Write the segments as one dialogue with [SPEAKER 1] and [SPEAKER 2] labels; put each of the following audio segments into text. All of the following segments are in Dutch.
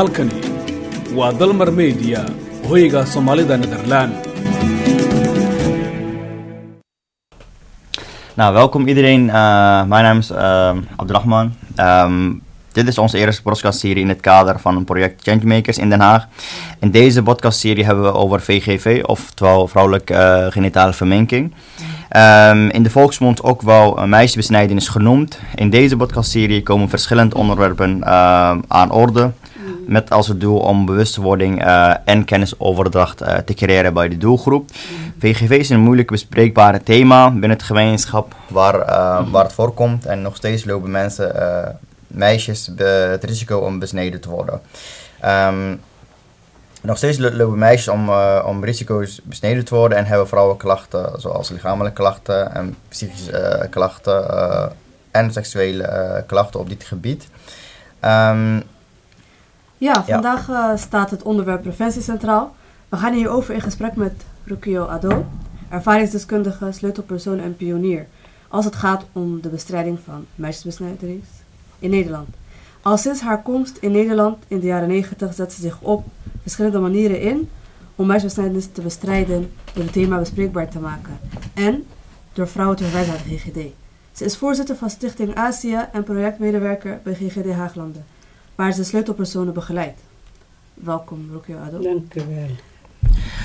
[SPEAKER 1] halkani waa dalmar media hoyga soomaalida nederland
[SPEAKER 2] Nou, welkom iedereen. Uh, mijn naam is uh, Abdurrahman. Um, dit is onze eerste podcastserie in het kader van een project Changemakers in Den Haag. In deze podcastserie hebben we over VGV, oftewel vrouwelijke uh, genitale verminking. Um, in de volksmond ook wel meisjesbesnijdenis genoemd. In deze podcastserie komen verschillende onderwerpen aan orde. Met als doel om bewustwording uh, en kennisoverdracht uh, te creëren bij de doelgroep. VGV is een moeilijk bespreekbare thema binnen het gemeenschap waar, uh, waar het voorkomt. En nog steeds lopen mensen, meisjes, het risico om besneden te worden. Um, nog steeds lopen meisjes om, om risico's besneden te worden en hebben vrouwen klachten zoals lichamelijke klachten en psychische klachten en seksuele klachten op dit gebied. Um,
[SPEAKER 3] ja, vandaag. Uh, staat het onderwerp preventie centraal. We gaan hierover in gesprek met Rukio Ado, ervaringsdeskundige, sleutelpersoon en pionier, als het gaat om de bestrijding van meisjesbesnijdenis in Nederland. Al sinds haar komst in Nederland in de jaren 90 zet ze zich op verschillende manieren in om meisjesbesnijdenis te bestrijden door het thema bespreekbaar te maken en door vrouwen te verwijzen naar de GGD. Ze is voorzitter van Stichting Azië en projectmedewerker bij GGD Haaglanden waar ze sleutelpersonen begeleidt. Welkom, Rukio Ado.
[SPEAKER 4] Dank u wel.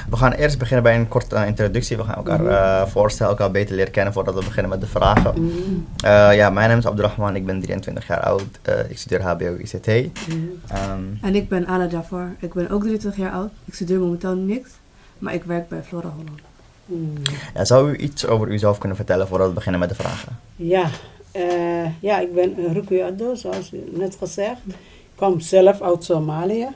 [SPEAKER 2] We gaan eerst beginnen bij een korte uh, introductie. We gaan elkaar mm uh, voorstellen, elkaar beter leren kennen voordat we beginnen met de vragen. Mm uh, ja, mijn naam is Abdurrahman, ik ben 23 jaar oud. ik studeer HBO ICT. Mm
[SPEAKER 3] um, en ik ben Ala Jafar, ik ben ook 23 jaar oud. Ik studeer momenteel niks, maar ik werk bij Flora Holland.
[SPEAKER 2] Ja, zou u iets over uzelf kunnen vertellen voordat we beginnen met de vragen?
[SPEAKER 4] Ja, ja ik ben Rukio Ado, zoals u net gezegd. Ik kom zelf uit Somalië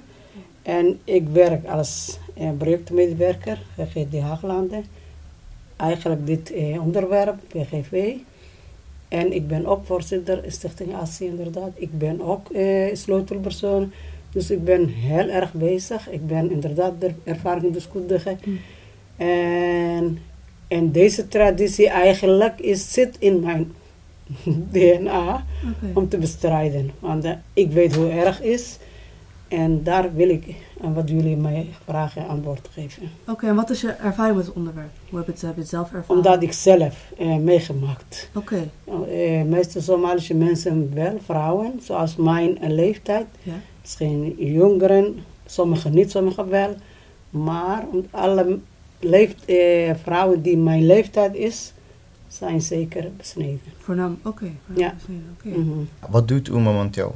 [SPEAKER 4] en ik werk als eh, projectmedewerker GGD Haaglanden. Eigenlijk dit eh, onderwerp, PGV. En ik ben ook voorzitter Stichting Azië inderdaad. Ik ben ook eh, sleutelpersoon. Dus ik ben heel erg bezig. Ik ben inderdaad de ervaringsdeskundige. Mm. En, en deze traditie eigenlijk is, zit in mijn DNA okay. om te bestrijden. Want uh, ik weet hoe erg het is. En daar wil ik aan wat jullie mij vragen antwoord geven.
[SPEAKER 3] Oké, okay, en wat is je ervaring met het onderwerp? Hoe heb je het, heb je het zelf ervaren?
[SPEAKER 4] Omdat ik zelf uh, meegemaakt.
[SPEAKER 3] Oké.
[SPEAKER 4] Okay. Uh, meeste Somalische mensen wel, vrouwen, zoals mijn leeftijd.
[SPEAKER 3] Ja.
[SPEAKER 4] Misschien jongeren, sommigen niet, sommigen wel. Maar alle leeft, vrouwen die mijn leeftijd is, zijn zeker besneden.
[SPEAKER 3] Voornaam, oké. Okay,
[SPEAKER 4] ja.
[SPEAKER 3] Okay.
[SPEAKER 2] Mm -hmm. Wat doet u momenteel?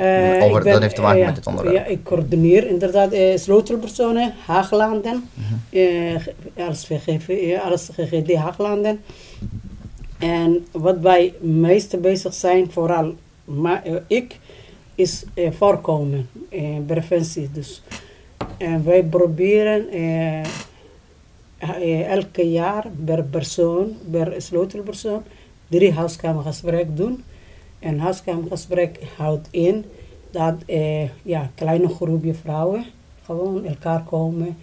[SPEAKER 4] Uh,
[SPEAKER 2] Over,
[SPEAKER 4] ben,
[SPEAKER 2] dat heeft te maken
[SPEAKER 4] uh,
[SPEAKER 2] met dit onderwerp.
[SPEAKER 4] Ja, ik coördineer inderdaad uh, sleutelpersonen, Haaglanden, mm -hmm. als, VGV, als GGD Haaglanden. En wat wij meeste bezig zijn, vooral maar, ik, is voorkomen, preventie. Dus. En wij proberen elke jaar per persoon, per sleutelpersoon, drie huiskamergesprek doen. En huiskamergesprek houdt in dat eh, ja, kleine groepje vrouwen gewoon elkaar komen,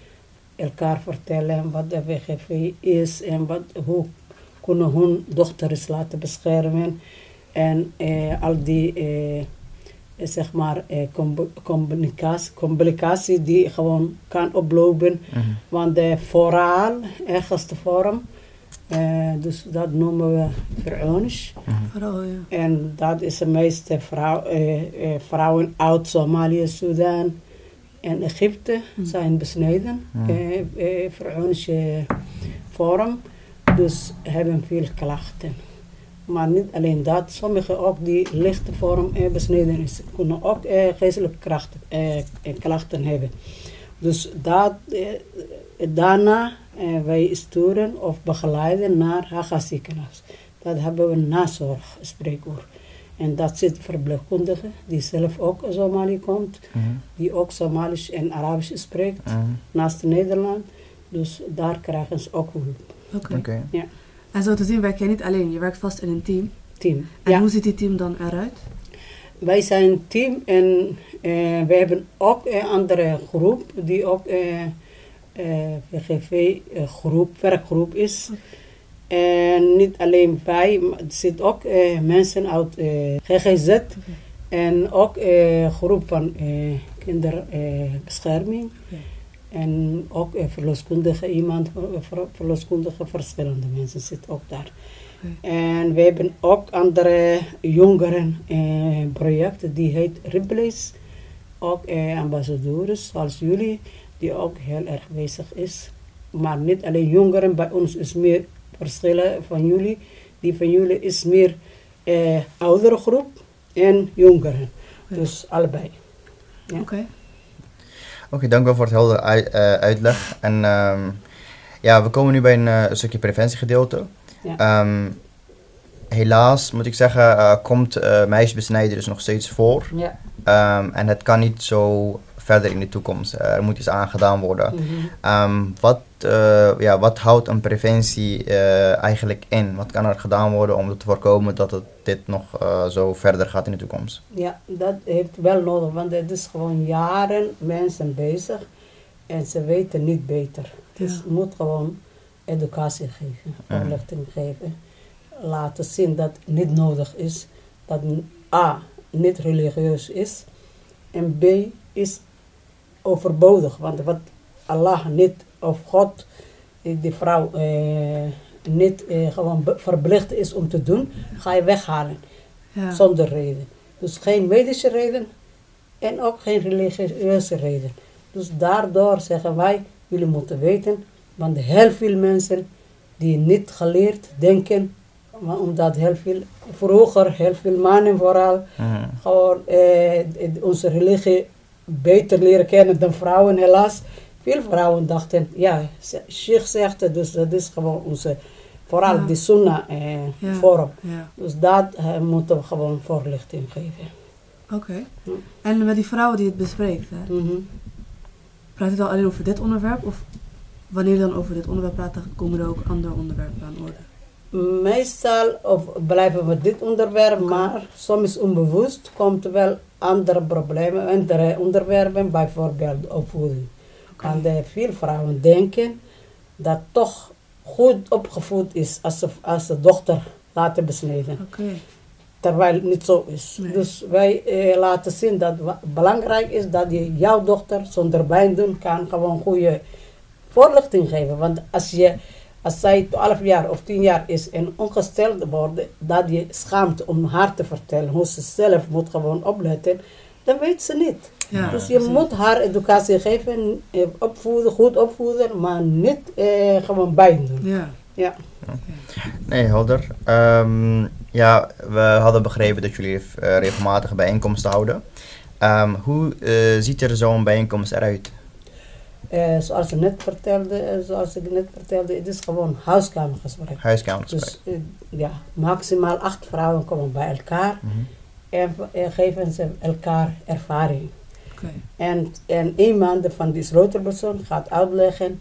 [SPEAKER 4] elkaar vertellen wat de WGV is en wat, hoe kunnen hun dochters laten beschermen. En eh, al die eh, zeg maar, eh, communicatie, communicatie die gewoon kan oplopen.
[SPEAKER 2] Mhm.
[SPEAKER 4] Want de vooral, ergste vorm, eh, dus dat noemen we veronisch.
[SPEAKER 3] Ja.
[SPEAKER 4] En dat is de meeste vrouw, eh, eh, vrouwen uit Somalië, Sudan en Egypte zijn besneden.
[SPEAKER 2] Mhm.
[SPEAKER 4] eh eh, veronische vorm. Dus hebben veel klachten. Maar niet alleen dat, sommigen ook die lichte vorm eh, besneden is, kunnen ook eh, geestelijke krachten, eh, klachten hebben. Dus dat, eh, daarna eh, wij sturen of begeleiden naar Haga ziekenhuis. Dat hebben we nazorg, spreekuur. En dat zit verpleegkundige die zelf ook uit Somalië komt,
[SPEAKER 2] Mhm.
[SPEAKER 4] die ook Somalisch en Arabisch spreekt,
[SPEAKER 2] Mhm.
[SPEAKER 4] naast Nederland. Dus daar krijgen ze ook hulp.
[SPEAKER 3] Oké.
[SPEAKER 2] Oké.
[SPEAKER 3] En zo te zien werk jij niet alleen, je werkt vast in een team.
[SPEAKER 4] Team.
[SPEAKER 3] En
[SPEAKER 4] Ja.
[SPEAKER 3] hoe ziet die team dan eruit?
[SPEAKER 4] Wij zijn een team en eh, we hebben ook een andere groep die ook eh eh eh, groep, werkgroep is. En niet alleen wij, maar er zitten ook eh, mensen uit eh, GGZ En ook een groep van eh, kinderbescherming. En ook een verloskundige iemand, ver- verloskundige verschillende mensen zitten ook daar. En we hebben ook andere jongeren eh, projecten, die heet Ripley's. Ook eh, ambassadeurs zoals jullie, die ook heel erg bezig is. Maar niet alleen jongeren, bij ons is meer verschillen van jullie. Die van jullie is meer eh, oudere groep en jongeren. Dus allebei. Ja.
[SPEAKER 3] Oké.
[SPEAKER 2] Oké, dank u wel voor het helder ui- eh, uitleg. En ehm, ja, we komen nu bij een eh, stukje preventiegedeelte.
[SPEAKER 4] Ja.
[SPEAKER 2] Ehm, helaas moet ik zeggen, eh, komt eh meisjesbesnijden dus nog steeds voor.
[SPEAKER 4] Ja.
[SPEAKER 2] Ehm, en het kan niet zo verder in de toekomst. Er moet iets aan gedaan worden.
[SPEAKER 4] Mhm.
[SPEAKER 2] Wat, eh, ja, wat houdt een preventie eh, eigenlijk in? Wat kan er gedaan worden om te voorkomen dat het, dit nog eh, zo verder gaat in de toekomst?
[SPEAKER 4] Ja, dat heeft wel nodig, want het is gewoon jaren mensen bezig en ze weten niet beter. Dus
[SPEAKER 3] Ja.
[SPEAKER 4] je moet gewoon educatie geven, voorlichting geven. Laten zien dat het niet nodig is, dat A, niet religieus is en B, is overbodig. Want wat Allah niet, of God, eh, die vrouw eh, niet eh, gewoon verplicht is om te doen, ga je weghalen
[SPEAKER 3] Ja.
[SPEAKER 4] zonder reden. Dus geen medische reden en ook geen religieuze reden. Dus daardoor zeggen wij, jullie moeten weten, want heel veel mensen die niet geleerd denken, maar omdat heel veel, vroeger heel veel mannen vooral,
[SPEAKER 2] Mhm.
[SPEAKER 4] gewoon eh, onze religie beter leren kennen dan vrouwen helaas. Veel vrouwen dachten, ja, Sheikh zegt het, dus dat is gewoon onze, vooral
[SPEAKER 3] Ja.
[SPEAKER 4] die sunnah eh,
[SPEAKER 3] Ja.
[SPEAKER 4] vorm.
[SPEAKER 3] Ja.
[SPEAKER 4] Dus dat eh, moeten we gewoon voorlichting geven.
[SPEAKER 3] Oké. En met die vrouwen die het bespreekt, hè,
[SPEAKER 4] Mhm.
[SPEAKER 3] praat je dan alleen over dit onderwerp? Of wanneer je dan over dit onderwerp praat, dan komen er ook andere onderwerpen aan orde?
[SPEAKER 4] Meestal of blijven we dit onderwerp, maar soms onbewust komt er wel andere problemen, andere onderwerpen, bijvoorbeeld opvoeding. Want eh, veel vrouwen denken dat toch goed opgevoed is als ze, als de dochter laten besneden. Terwijl het niet zo is.
[SPEAKER 3] Nee.
[SPEAKER 4] Dus wij eh, laten zien dat wa- belangrijk is dat je jouw dochter zonder pijn doen kan gewoon goede voorlichting geven. Want als, je, als zij 12 jaar of 10 jaar is en ongesteld wordt, dat je schaamt om haar te vertellen hoe ze zelf moet gewoon opletten, dan weet ze niet.
[SPEAKER 3] Ja,
[SPEAKER 4] dus je
[SPEAKER 3] precies.
[SPEAKER 4] moet haar educatie geven, eh, opvoeden, goed opvoeden, maar niet eh, gewoon pijn doen.
[SPEAKER 3] Ja.
[SPEAKER 4] Ja.
[SPEAKER 2] Nee, helder. Ehm, ja, we hadden begrepen dat jullie eh, regelmatige bijeenkomsten houden. Ehm, hoe eh, ziet er zo'n bijeenkomst eruit?
[SPEAKER 4] Eh, zoals, ik net vertelde, zoals ik net vertelde, het is gewoon huiskamergesprek.
[SPEAKER 2] Huiskamergesprek.
[SPEAKER 4] Dus ja, maximaal acht vrouwen komen bij elkaar
[SPEAKER 2] Mhm.
[SPEAKER 4] en, en geven ze elkaar ervaring. En, en iemand van die sleutelpersoon gaat uitleggen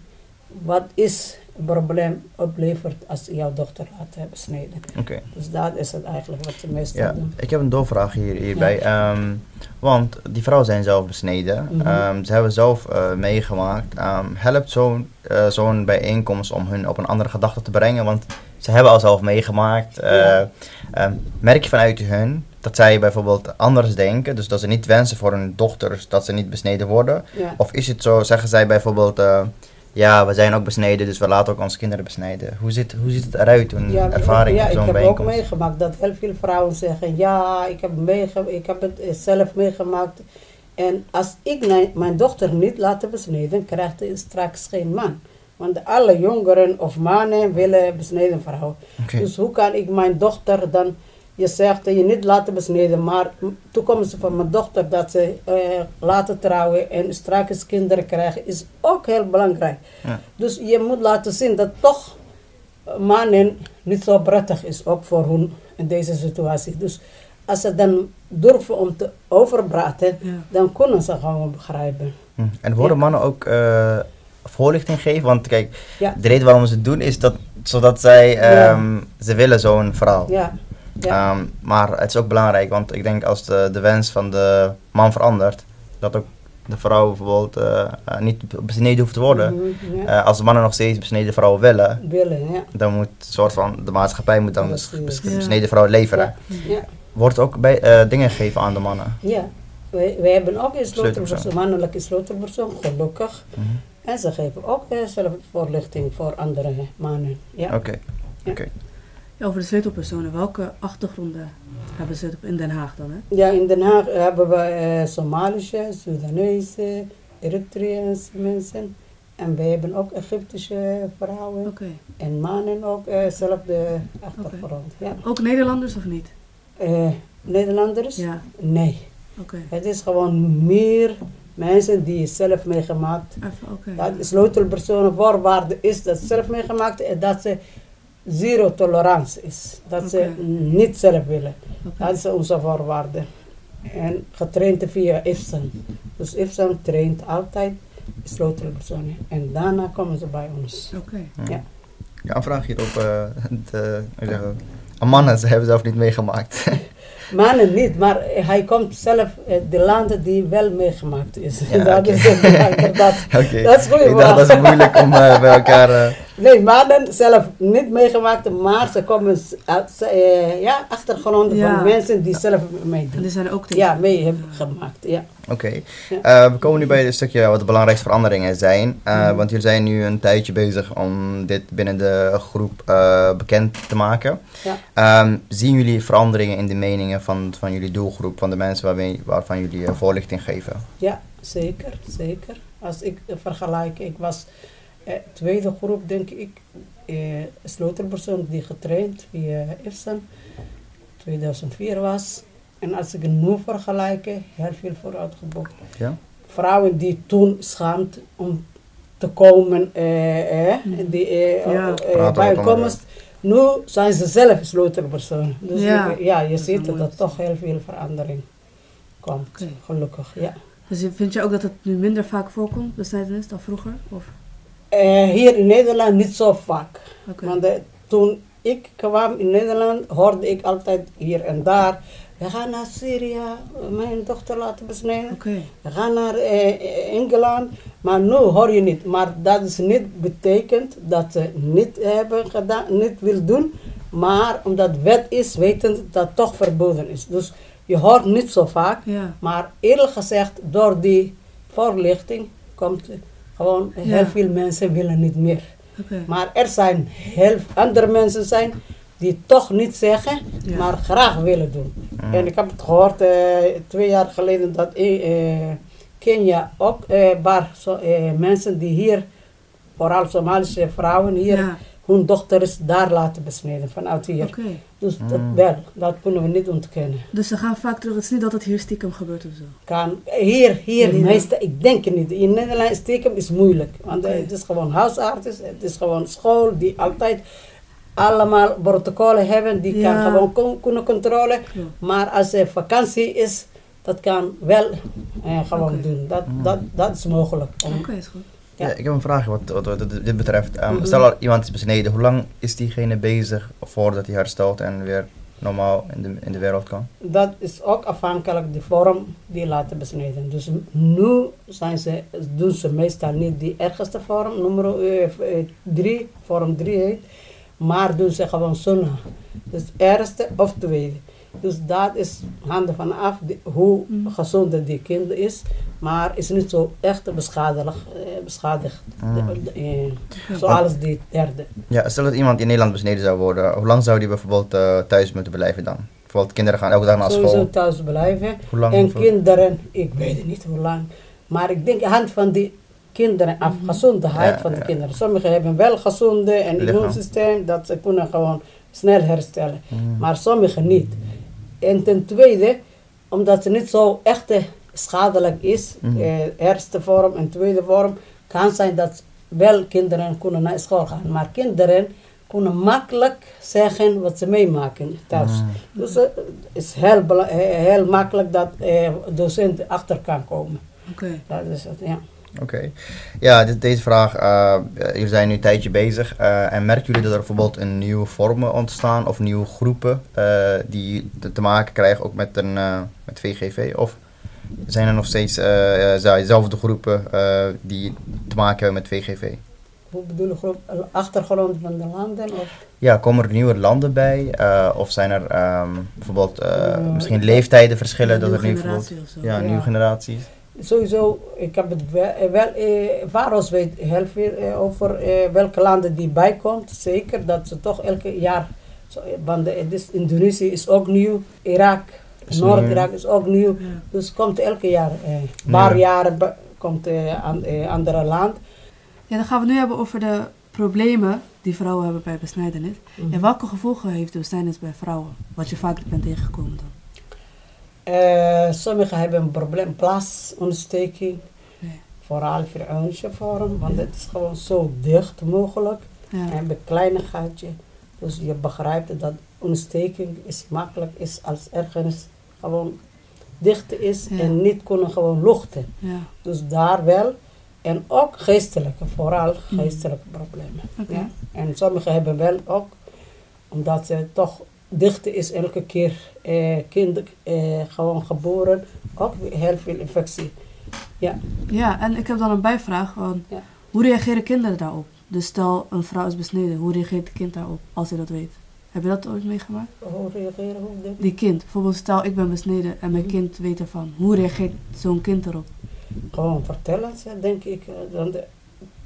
[SPEAKER 4] wat is het probleem oplevert als je jouw dochter laat hebben besneden.
[SPEAKER 2] Oké.
[SPEAKER 4] Dus dat is het eigenlijk wat ze meestal
[SPEAKER 2] Ja,
[SPEAKER 4] doen.
[SPEAKER 2] ik heb een doorvraag hier, hierbij. Ehm, want die vrouwen zijn zelf besneden.
[SPEAKER 4] Mhm.
[SPEAKER 2] Ehm, ze hebben zelf eh, meegemaakt. Ehm, helpt zo'n eh, zo'n bijeenkomst om hun op een andere gedachte te brengen? Want ze hebben al zelf meegemaakt. Eh,
[SPEAKER 4] Ja.
[SPEAKER 2] ehm, merk je vanuit hun dat zij bijvoorbeeld anders denken? Dus dat ze niet wensen voor hun dochters dat ze niet besneden worden?
[SPEAKER 4] Ja.
[SPEAKER 2] Of is het zo, zeggen zij bijvoorbeeld... eh, ja, we zijn ook besneden, dus we laten ook onze kinderen besnijden. Hoe ziet, hoe ziet het eruit, hun
[SPEAKER 4] Ja,
[SPEAKER 2] ervaring
[SPEAKER 4] ja,
[SPEAKER 2] op
[SPEAKER 4] ik
[SPEAKER 2] zo'n
[SPEAKER 4] heb ook
[SPEAKER 2] bijeenkomst?
[SPEAKER 4] meegemaakt dat heel veel vrouwen zeggen, ja, ik heb, meege ik heb het zelf meegemaakt. En als ik mijn- dochter niet laat besneden, krijgt hij straks geen man. Want alle jongeren of mannen willen besneden vrouwen. Dus hoe kan ik mijn dochter dan, je zegt dat je niet laten besneden, maar toekomst van mijn dochter dat ze eh, laten trouwen en straks kinderen krijgen, is ook heel belangrijk.
[SPEAKER 2] Ja.
[SPEAKER 4] Dus je moet laten zien dat toch mannen niet zo prettig is, ook voor hun in deze situatie. Dus als ze dan durven om te overpraten,
[SPEAKER 3] Ja.
[SPEAKER 4] dan kunnen ze gewoon begrijpen.
[SPEAKER 2] Hm. En worden
[SPEAKER 4] Ja.
[SPEAKER 2] mannen ook eh, voorlichting geven? Want kijk,
[SPEAKER 4] Ja.
[SPEAKER 2] de reden waarom ze het doen is dat, zodat zij,
[SPEAKER 4] Ja.
[SPEAKER 2] ehm, ze willen zo'n vrouw.
[SPEAKER 4] Ja, ja.
[SPEAKER 2] Ehm, maar het is ook belangrijk, want ik denk als de, de wens van de man verandert, dat ook de vrouw bijvoorbeeld eh, eh, niet besneden hoeft te worden.
[SPEAKER 4] Mhm, ja.
[SPEAKER 2] Eh, als de mannen nog steeds besneden vrouwen willen,
[SPEAKER 4] Willen, ja.
[SPEAKER 2] dan moet soort van, de maatschappij moet dan
[SPEAKER 4] Precies.
[SPEAKER 2] bes- bes-
[SPEAKER 3] Ja.
[SPEAKER 2] besneden vrouwen leveren. Wordt ook bij, dingen gegeven aan de mannen?
[SPEAKER 4] Ja, wij, wij hebben ook een sleutelpersoon, mannelijke sleutelpersoon, gelukkig.
[SPEAKER 2] Mhm.
[SPEAKER 4] En ze geven ook zelf voorlichting voor andere mannen. Ja.
[SPEAKER 2] Oké. Oké.
[SPEAKER 3] Over de sleutelpersonen, welke achtergronden hebben ze in Den Haag dan? Hè?
[SPEAKER 4] Ja, in Den Haag hebben we eh, Somalische, Soedanese, Eritreaanse mensen. En wij hebben ook Egyptische vrouwen. En mannen ook eh, zelfde achtergrond. Ja.
[SPEAKER 3] Ook Nederlanders of niet?
[SPEAKER 4] Eh, Nederlanders?
[SPEAKER 3] Ja,
[SPEAKER 4] Nee. Het is gewoon meer mensen die het zelf meegemaakt.
[SPEAKER 3] Even, oké.
[SPEAKER 4] Dat is sleutelpersonen voorwaarde is dat ze zelf meegemaakt en dat ze zero tolerantie is. Dat ze niet zelf willen. Dat is onze voorwaarde. En getraind via IFSAN. Dus IFSAN traint altijd sleutelpersonen. En daarna komen ze bij ons.
[SPEAKER 3] Oké.
[SPEAKER 4] Ja.
[SPEAKER 2] Ja, een vraag hier op eh, de, hoe zeg je dat? mannen, ze hebben zelf niet meegemaakt.
[SPEAKER 4] Mannen niet, maar hij komt zelf uit de landen die wel meegemaakt is.
[SPEAKER 2] Ja,
[SPEAKER 4] dat
[SPEAKER 2] oké.
[SPEAKER 4] is dat.
[SPEAKER 2] Oké.
[SPEAKER 4] Dat is goed,
[SPEAKER 2] Ik dacht, dat is moeilijk om eh, bij elkaar...
[SPEAKER 4] Nee, mannen zelf niet meegemaakt, maar ze komen eh, ja, achtergronden
[SPEAKER 3] Ja.
[SPEAKER 4] van mensen die zelf
[SPEAKER 3] En
[SPEAKER 4] meedoen.
[SPEAKER 3] die zijn er ook tegen.
[SPEAKER 4] Ja, mee hebben gemaakt. Ja.
[SPEAKER 2] Oké.
[SPEAKER 4] Ja.
[SPEAKER 2] Eh, we komen nu bij het stukje wat de belangrijkste veranderingen zijn. Eh,
[SPEAKER 4] Mhm.
[SPEAKER 2] Want jullie zijn nu een tijdje bezig om dit binnen de groep eh, bekend te maken.
[SPEAKER 4] Ja.
[SPEAKER 2] Ehm, zien jullie veranderingen in de meningen van, van jullie doelgroep, van de mensen waarmee, waarvan jullie voorlichting geven?
[SPEAKER 4] ja, zeker, zeker. Als ik vergelijk, ik was tweede groep, denk ik, eh sleutelpersoon die getraind via IFSAN 2004 was. En als ik het nu vergelijk, heel veel vooruitgeboekt.
[SPEAKER 2] Ja?
[SPEAKER 4] vrouwen die toen schaamt om te komen, eh, eh, die eh,
[SPEAKER 3] Ja.
[SPEAKER 4] eh,
[SPEAKER 2] Praten
[SPEAKER 4] bij
[SPEAKER 2] wat
[SPEAKER 4] komst. Nu zijn ze zelf sleutelpersonen. Dus
[SPEAKER 3] Ja.
[SPEAKER 4] ja, ja je
[SPEAKER 3] Dat
[SPEAKER 4] ziet dat
[SPEAKER 3] te
[SPEAKER 4] toch heel veel verandering komt. Gelukkig, ja.
[SPEAKER 3] Dus vind je ook dat het nu minder vaak voorkomt, besnijdenis, dan vroeger? Of?
[SPEAKER 4] Eh, hier in Nederland niet zo vaak. Want eh, toen ik kwam in Nederland, hoorde ik altijd hier en daar. We gaan naar Syrië, mijn dochter laten besnijden.
[SPEAKER 3] Oké.
[SPEAKER 4] We gaan naar eh, Engeland, maar nu hoor je niet. Maar dat is niet betekent dat ze niet hebben gedaan, niet wil doen. Maar omdat wet is, wetend dat het toch verboden is. Dus je hoort niet zo vaak.
[SPEAKER 3] Ja.
[SPEAKER 4] Maar eerlijk gezegd, door die voorlichting komt gewoon heel
[SPEAKER 3] Ja.
[SPEAKER 4] veel mensen willen niet meer. Maar er zijn heel andere mensen zijn die toch niet zeggen,
[SPEAKER 3] Ja.
[SPEAKER 4] maar graag willen doen. En ik heb het gehoord eh, twee jaar geleden dat in eh, Kenia ook eh, een paar zo, eh, mensen die hier, vooral Somalische vrouwen hier, Hun dochters daar laten besnijden vanuit hier.
[SPEAKER 3] Oké.
[SPEAKER 4] Dus dat
[SPEAKER 2] Mm.
[SPEAKER 4] wel, dat kunnen we niet ontkennen.
[SPEAKER 3] Dus ze gaan vaak terug. Het is niet dat het hier stiekem gebeurt of zo.
[SPEAKER 4] Kan, hier, hier,
[SPEAKER 3] Nee,
[SPEAKER 4] meeste, ik denk het niet. In Nederland stiekem is moeilijk. Want het is gewoon huisarts, het is gewoon school die altijd allemaal protocollen hebben. Die
[SPEAKER 3] Ja.
[SPEAKER 4] kan gewoon kon- kunnen controleren. Maar als er vakantie is, dat kan wel eh, gewoon doen. Dat, dat, dat is mogelijk.
[SPEAKER 3] Oké, is goed.
[SPEAKER 2] Ja. Ik heb een vraag wat, wat, wat dit- betreft. Ehm,
[SPEAKER 4] Mhm.
[SPEAKER 2] Stel dat iemand is besneden, hoe lang is diegene bezig voordat hij herstelt en weer normaal in de, in de wereld kan?
[SPEAKER 4] Dat is ook afhankelijk de vorm die laten besnijden. Dus nu zijn ze, doen ze meestal niet die ergste vorm, nummer 3, vorm 3 heet. Maar doen ze gewoon sunnah. Dus eerste of tweede. Dus dat is handen van af die- hoe
[SPEAKER 3] Mhm.
[SPEAKER 4] gezond die kind is. Maar is niet zo echt beschadigd. eh, beschadigd
[SPEAKER 2] Mm.
[SPEAKER 4] eh, zoals die derde.
[SPEAKER 2] Ja, stel dat iemand in Nederland besneden zou worden, hoe lang zou die bijvoorbeeld eh, thuis moeten blijven dan? Bijvoorbeeld kinderen gaan elke dag naar
[SPEAKER 4] Sowieso
[SPEAKER 2] school.
[SPEAKER 4] thuis blijven.
[SPEAKER 2] Hoe lang?
[SPEAKER 4] En
[SPEAKER 2] hoeveel-
[SPEAKER 4] kinderen, ik weet het niet hoe lang. Maar ik denk hand van die kinderen af, gezondheid
[SPEAKER 2] Ja,
[SPEAKER 4] van de
[SPEAKER 2] ja.
[SPEAKER 4] kinderen. Sommigen hebben wel gezonde en immuunsysteem dat ze kunnen gewoon snel herstellen.
[SPEAKER 2] Mm.
[SPEAKER 4] Maar sommigen niet. En ten tweede, omdat het niet zo echt eh, schadelijk is,
[SPEAKER 2] Mhm.
[SPEAKER 4] eh, eerste vorm en tweede vorm, kan zijn dat wel kinderen kunnen naar school gaan. Maar kinderen kunnen makkelijk zeggen wat ze meemaken thuis.
[SPEAKER 2] Mhm.
[SPEAKER 4] Dus het is heel, eh, heel makkelijk dat eh, docenten achter kan komen.
[SPEAKER 3] Oké.
[SPEAKER 4] Dat is het, ja.
[SPEAKER 2] Oké. Ja, dit, deze vraag, eh, eh, jullie zijn nu een tijdje bezig eh, en merken jullie dat er bijvoorbeeld een nieuwe vormen ontstaan of nieuwe groepen eh, die te, te maken krijgen ook met, een, eh, met VGV? Of zijn er nog steeds dezelfde groepen eh, die te maken hebben met VGV?
[SPEAKER 4] Hoe bedoel je groep, achtergrond van de landen? Of?
[SPEAKER 2] Ja, komen er nieuwe landen bij? Uh, of zijn er um, bijvoorbeeld uh, misschien leeftijdenverschillen? dat er nu bijvoorbeeld, ja, ja, nieuwe generaties?
[SPEAKER 4] Sowieso, ik heb het wel, wel eh, Varos weet heel veel eh, over eh, welke landen die bijkomt. Zeker dat ze toch elke jaar, zo, want de, dus Indonesië is ook nieuw, Irak, Noord-Irak is ook nieuw. Ja. Dus komt elke jaar, een eh, paar ja. jaren komt een uh, andere land.
[SPEAKER 3] Ja, dan gaan we nu hebben over de problemen die vrouwen hebben bij besnijdenis. Mm -hmm. En welke gevolgen heeft de besnijdenis bij vrouwen? Wat je vaak bent tegengekomen dan?
[SPEAKER 4] Uh, sommigen hebben een probleem, plaasontsteking. Ja. Vooral voor vorm, want het is gewoon zo dicht mogelijk. Ja. En een kleine gaatje. Dus je begrijpt dat ontsteking is makkelijk is als ergens gewoon dicht is en niet kunnen gewoon luchten.
[SPEAKER 3] Ja.
[SPEAKER 4] Dus daar wel. En ook geestelijke, vooral geestelijke mm. problemen.
[SPEAKER 3] Okay.
[SPEAKER 4] Ja? En sommigen hebben wel ook, omdat ze toch dicht is elke keer eh, kind eh, gewoon geboren, ook heel veel infectie. Ja.
[SPEAKER 3] ja, en ik heb dan een bijvraag.
[SPEAKER 4] Ja.
[SPEAKER 3] Hoe reageren kinderen daarop? Dus stel een vrouw is besneden, hoe reageert het kind daarop als hij dat weet? Heb je dat ooit meegemaakt?
[SPEAKER 4] Hoe reageren? Hoe
[SPEAKER 3] Die kind. Bijvoorbeeld stel ik ben besneden en mijn kind weet ervan. Hoe reageert zo'n kind erop?
[SPEAKER 4] Gewoon vertellen ze, denk ik. Dan de,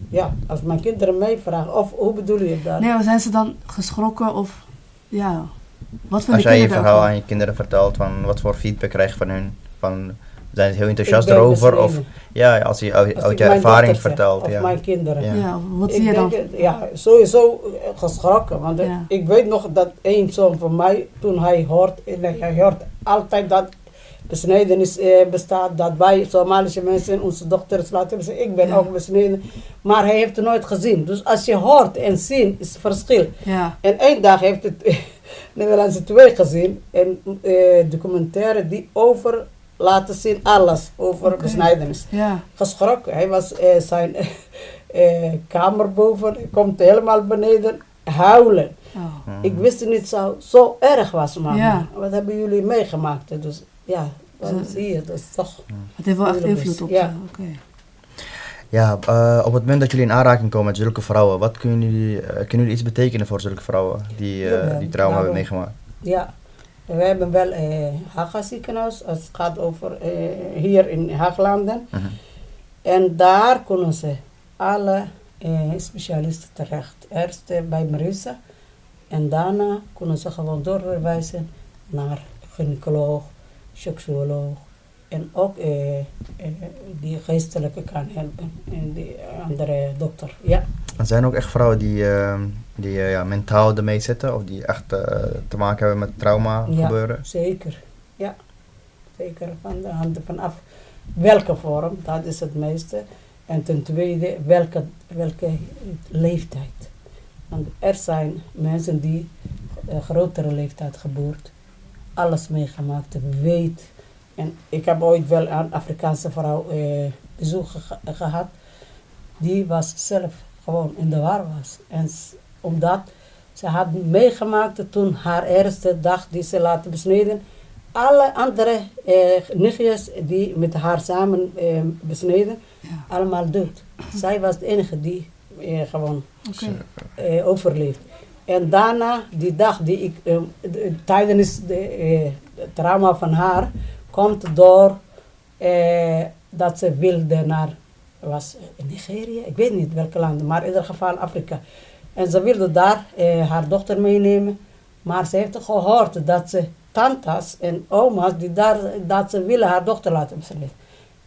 [SPEAKER 4] ja, als mijn kinderen mij vragen, of hoe bedoel je dat?
[SPEAKER 3] Nee, maar zijn ze dan geschrokken of ja... Wat
[SPEAKER 2] Als jij je verhaal aan je kinderen vertelt, van wat voor feedback krijg je van hun? Van, zijn ze heel enthousiast erover? Of ja, als je uit, je ervaring vertelt.
[SPEAKER 4] Of
[SPEAKER 2] ja.
[SPEAKER 4] mijn kinderen.
[SPEAKER 3] Ja, ja wat zie je dan?
[SPEAKER 4] Ja, sowieso geschrokken. Want
[SPEAKER 3] ja.
[SPEAKER 4] ik weet nog dat één zoon van mij, toen hij hoort, hij hoort altijd dat besnedenis eh, bestaat, dat wij Somalische mensen onze dochters laten zeggen, ik ben
[SPEAKER 3] Ja.
[SPEAKER 4] ook besneden. Maar hij heeft het nooit gezien. Dus als je hoort en ziet, is het verschil.
[SPEAKER 3] Ja,
[SPEAKER 4] En één dag heeft het Nederlandse twee gezien. En eh, documentaire die over laten zien alles over
[SPEAKER 3] Oké.
[SPEAKER 4] besnijdenis.
[SPEAKER 3] ja,
[SPEAKER 4] Geschrokken. Hij was eh, zijn eh, kamer boven. Komt helemaal beneden huilen.
[SPEAKER 3] oh.
[SPEAKER 4] Ik wist niet zo, zo erg was, man.
[SPEAKER 3] Ja.
[SPEAKER 4] Wat hebben jullie meegemaakt? Dus ja,
[SPEAKER 3] Zo-
[SPEAKER 4] zie je. Dat is toch...
[SPEAKER 3] Het heeft wel echt invloed op
[SPEAKER 4] Ja.
[SPEAKER 3] Oké.
[SPEAKER 2] Ja, eh, op het moment dat jullie in aanraking komen met zulke vrouwen, wat kunnen jullie, eh, kunnen jullie iets betekenen voor zulke vrouwen die, eh, die trauma hebben
[SPEAKER 4] daarom.
[SPEAKER 2] meegemaakt?
[SPEAKER 4] Ja, we hebben wel eh Haga ziekenhuis. als Het gaat over hier in Haaglanden.
[SPEAKER 2] Mhm.
[SPEAKER 4] En daar kunnen ze alle specialisten terecht. Eerst bij Marisa. En daarna kunnen ze gewoon doorverwijzen naar gynaecoloog, seksuoloog. En ook eh, eh, die geestelijke kan helpen. En die andere dokter. Ja,
[SPEAKER 2] Er zijn ook echt vrouwen die, eh, die ja, mentaal ermee zitten of die echt te maken hebben met trauma
[SPEAKER 4] Ja.
[SPEAKER 2] gebeuren.
[SPEAKER 4] zeker. Ja, zeker. Van de handen vanaf welke vorm, dat is het meeste. En ten tweede, welke, welke leeftijd. Want er zijn mensen die grotere leeftijd geboord, alles meegemaakt, weet. En ik heb ooit wel een Afrikaanse vrouw eh, bezoek ge- gehad. Die was zelf gewoon in de war was. En omdat ze had meegemaakt toen haar eerste dag die ze laten besneden. Alle andere eh, nichtjes die met haar samen eh, besneden,
[SPEAKER 3] Ja.
[SPEAKER 4] allemaal dood. Zij was de enige die eh, gewoon
[SPEAKER 3] Oké.
[SPEAKER 4] eh, overleefd. En daarna, die dag die ik, eh, de- tijdens de, eh, het trauma van haar, komt door eh, dat ze wilde naar, was in Nigeria, ik weet niet welke land, maar in ieder geval Afrika. En ze wilde daar eh, haar dochter meenemen, maar ze heeft gehoord dat ze tantes en oma's, die daar, dat ze willen haar dochter laten besnijden.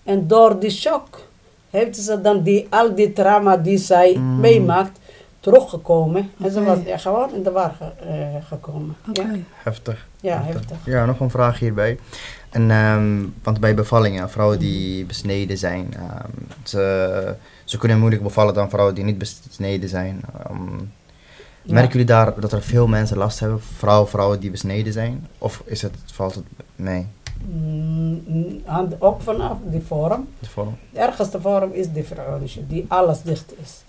[SPEAKER 4] En door die shock heeft ze dan die, al die trauma die zij
[SPEAKER 2] Mm.
[SPEAKER 4] meemaakt, teruggekomen. En ze was ja, gewoon in de war ge- eh, gekomen. Ja,
[SPEAKER 2] Heftig.
[SPEAKER 4] ja heftig.
[SPEAKER 2] Ja, nog een vraag hierbij. En, ehm, want bij bevallingen, vrouwen die besneden zijn, ehm, ze, ze kunnen moeilijk bevallen dan vrouwen die niet besneden zijn. Ehm,
[SPEAKER 4] Ja.
[SPEAKER 2] Merken jullie daar dat er veel mensen last hebben, vrouwen, vrouwen die besneden zijn? Of is het, valt het mee?
[SPEAKER 4] Mm, mm, ook vanaf die vorm.
[SPEAKER 2] De vorm?
[SPEAKER 4] De ergste vorm is de Veronische, die alles dicht is.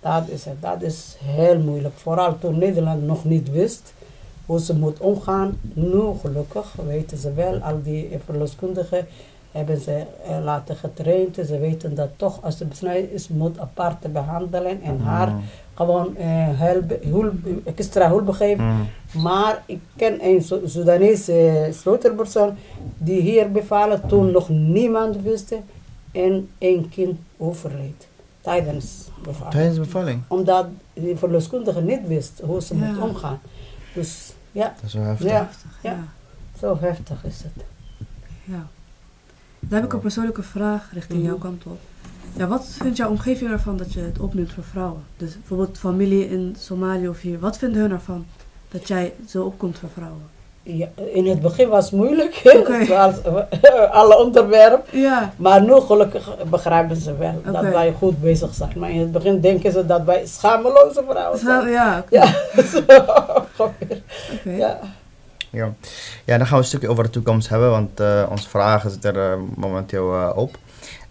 [SPEAKER 4] Dat is het. Dat is heel moeilijk. Vooral toen Nederland nog niet wist hoe ze moet omgaan. Nu gelukkig weten ze wel, al die verloskundigen hebben ze eh, laten getraind. Ze weten dat toch als ze besneden is, moet apart behandelen en haar
[SPEAKER 2] Mm.
[SPEAKER 4] gewoon eh, hulp, hulp, extra hulp geven.
[SPEAKER 2] Mm.
[SPEAKER 4] Maar ik ken een Soedanese eh, sleutelpersoon die hier bevallen toen nog niemand wist en één kind overleed tijdens bevalling.
[SPEAKER 2] Tijdens de bevalling?
[SPEAKER 4] Omdat de verloskundige niet wist hoe ze
[SPEAKER 3] Ja.
[SPEAKER 4] moet omgaan. Dus ja,
[SPEAKER 2] Dat is wel heftig.
[SPEAKER 4] ja,
[SPEAKER 3] Ja.
[SPEAKER 4] Ja. zo heftig is het.
[SPEAKER 3] ja. Dan heb ik een persoonlijke vraag richting
[SPEAKER 4] Mhm.
[SPEAKER 3] jouw kant op. Ja, wat vindt jouw omgeving ervan dat je het opneemt voor vrouwen? Dus bijvoorbeeld familie in Somalië of hier. Wat vinden hun ervan dat jij zo opkomt voor vrouwen?
[SPEAKER 4] Ja, in het begin was het moeilijk, zoals alle onderwerpen.
[SPEAKER 3] Ja,
[SPEAKER 4] Maar nu gelukkig begrijpen ze wel dat wij goed bezig zijn. Maar in het begin denken ze dat wij schameloze vrouwen zijn.
[SPEAKER 3] ja.
[SPEAKER 4] Ja, zo ja.
[SPEAKER 2] Ja. ja, dan gaan we een stukje over de toekomst hebben, want eh, onze vragen zitten er eh, momenteel eh, op.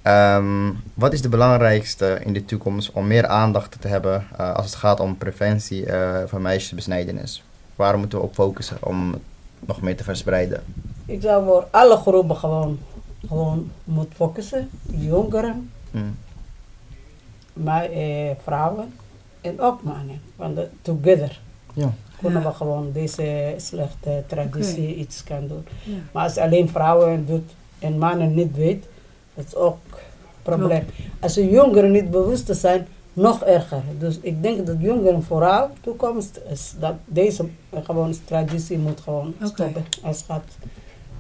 [SPEAKER 2] Ehm, wat is de belangrijkste in de toekomst om meer aandacht te hebben eh, als het gaat om preventie eh, van meisjesbesnijdenis? Waar moeten we op focussen om het nog meer te verspreiden?
[SPEAKER 4] Ik zou voor alle groepen gewoon, gewoon moeten focussen. Jongeren,
[SPEAKER 2] Mm.
[SPEAKER 4] maar eh, vrouwen en ook mannen. Want de- together
[SPEAKER 2] Ja.
[SPEAKER 4] kunnen
[SPEAKER 3] Ja.
[SPEAKER 4] we gewoon deze slechte traditie iets kan doen.
[SPEAKER 3] Ja.
[SPEAKER 4] Maar als alleen vrouwen doet en mannen niet weet, dat is ook een probleem. Als de jongeren niet bewust zijn, nog erger. Dus ik denk dat jongeren vooral toekomst is dat deze gewoon traditie moet gewoon stoppen. Als het gaat,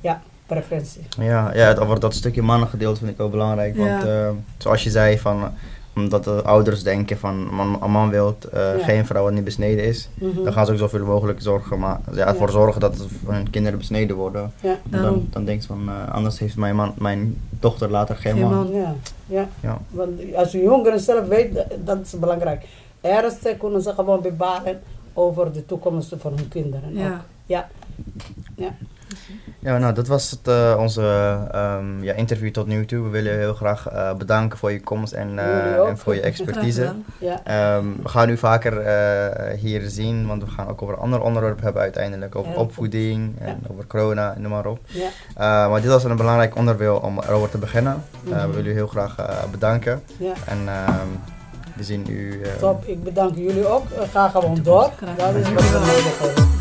[SPEAKER 4] ja, preventie.
[SPEAKER 2] Ja, ja het, over dat stukje mannengedeelte vind ik ook belangrijk. Want
[SPEAKER 3] Ja.
[SPEAKER 2] eh, zoals je zei, van, omdat de ouders denken van een man, een man wil eh,
[SPEAKER 4] Ja.
[SPEAKER 2] geen vrouw wat niet besneden is.
[SPEAKER 4] Mhm.
[SPEAKER 2] Dan gaan ze ook zoveel mogelijk zorgen, maar, ja, ervoor
[SPEAKER 4] Ja.
[SPEAKER 2] zorgen dat hun kinderen besneden worden.
[SPEAKER 4] Ja.
[SPEAKER 2] Dan, dan denkt ze van, eh, anders heeft mijn, man, mijn dochter later geen,
[SPEAKER 3] Geen
[SPEAKER 2] man.
[SPEAKER 3] man.
[SPEAKER 4] Ja, ja.
[SPEAKER 2] Ja.
[SPEAKER 4] Want als de jongeren zelf weten, dat is belangrijk. Eerst kunnen ze gewoon bepalen over de toekomst van hun kinderen.
[SPEAKER 3] Ja.
[SPEAKER 4] ook. Ja.
[SPEAKER 2] Ja, nou, dat was het, eh, onze ehm, ja, interview tot nu toe. We willen je heel graag eh, bedanken voor je komst en, eh, en voor je expertise.
[SPEAKER 4] ja.
[SPEAKER 2] Ehm, we gaan nu vaker hier zien, want we gaan ook over een ander onderwerp hebben uiteindelijk. Over
[SPEAKER 4] Ja.
[SPEAKER 2] opvoeding en over corona en noem maar op.
[SPEAKER 4] ja.
[SPEAKER 2] Maar dit was een belangrijk onderwerp om erover te beginnen. Eh,
[SPEAKER 4] Mhm.
[SPEAKER 2] we willen u heel graag bedanken.
[SPEAKER 4] ja.
[SPEAKER 2] En ehm, we zien u...
[SPEAKER 4] Top, ik bedank jullie ook. Ga gewoon door.
[SPEAKER 3] Graag
[SPEAKER 4] Dat is wat we nodig hebben.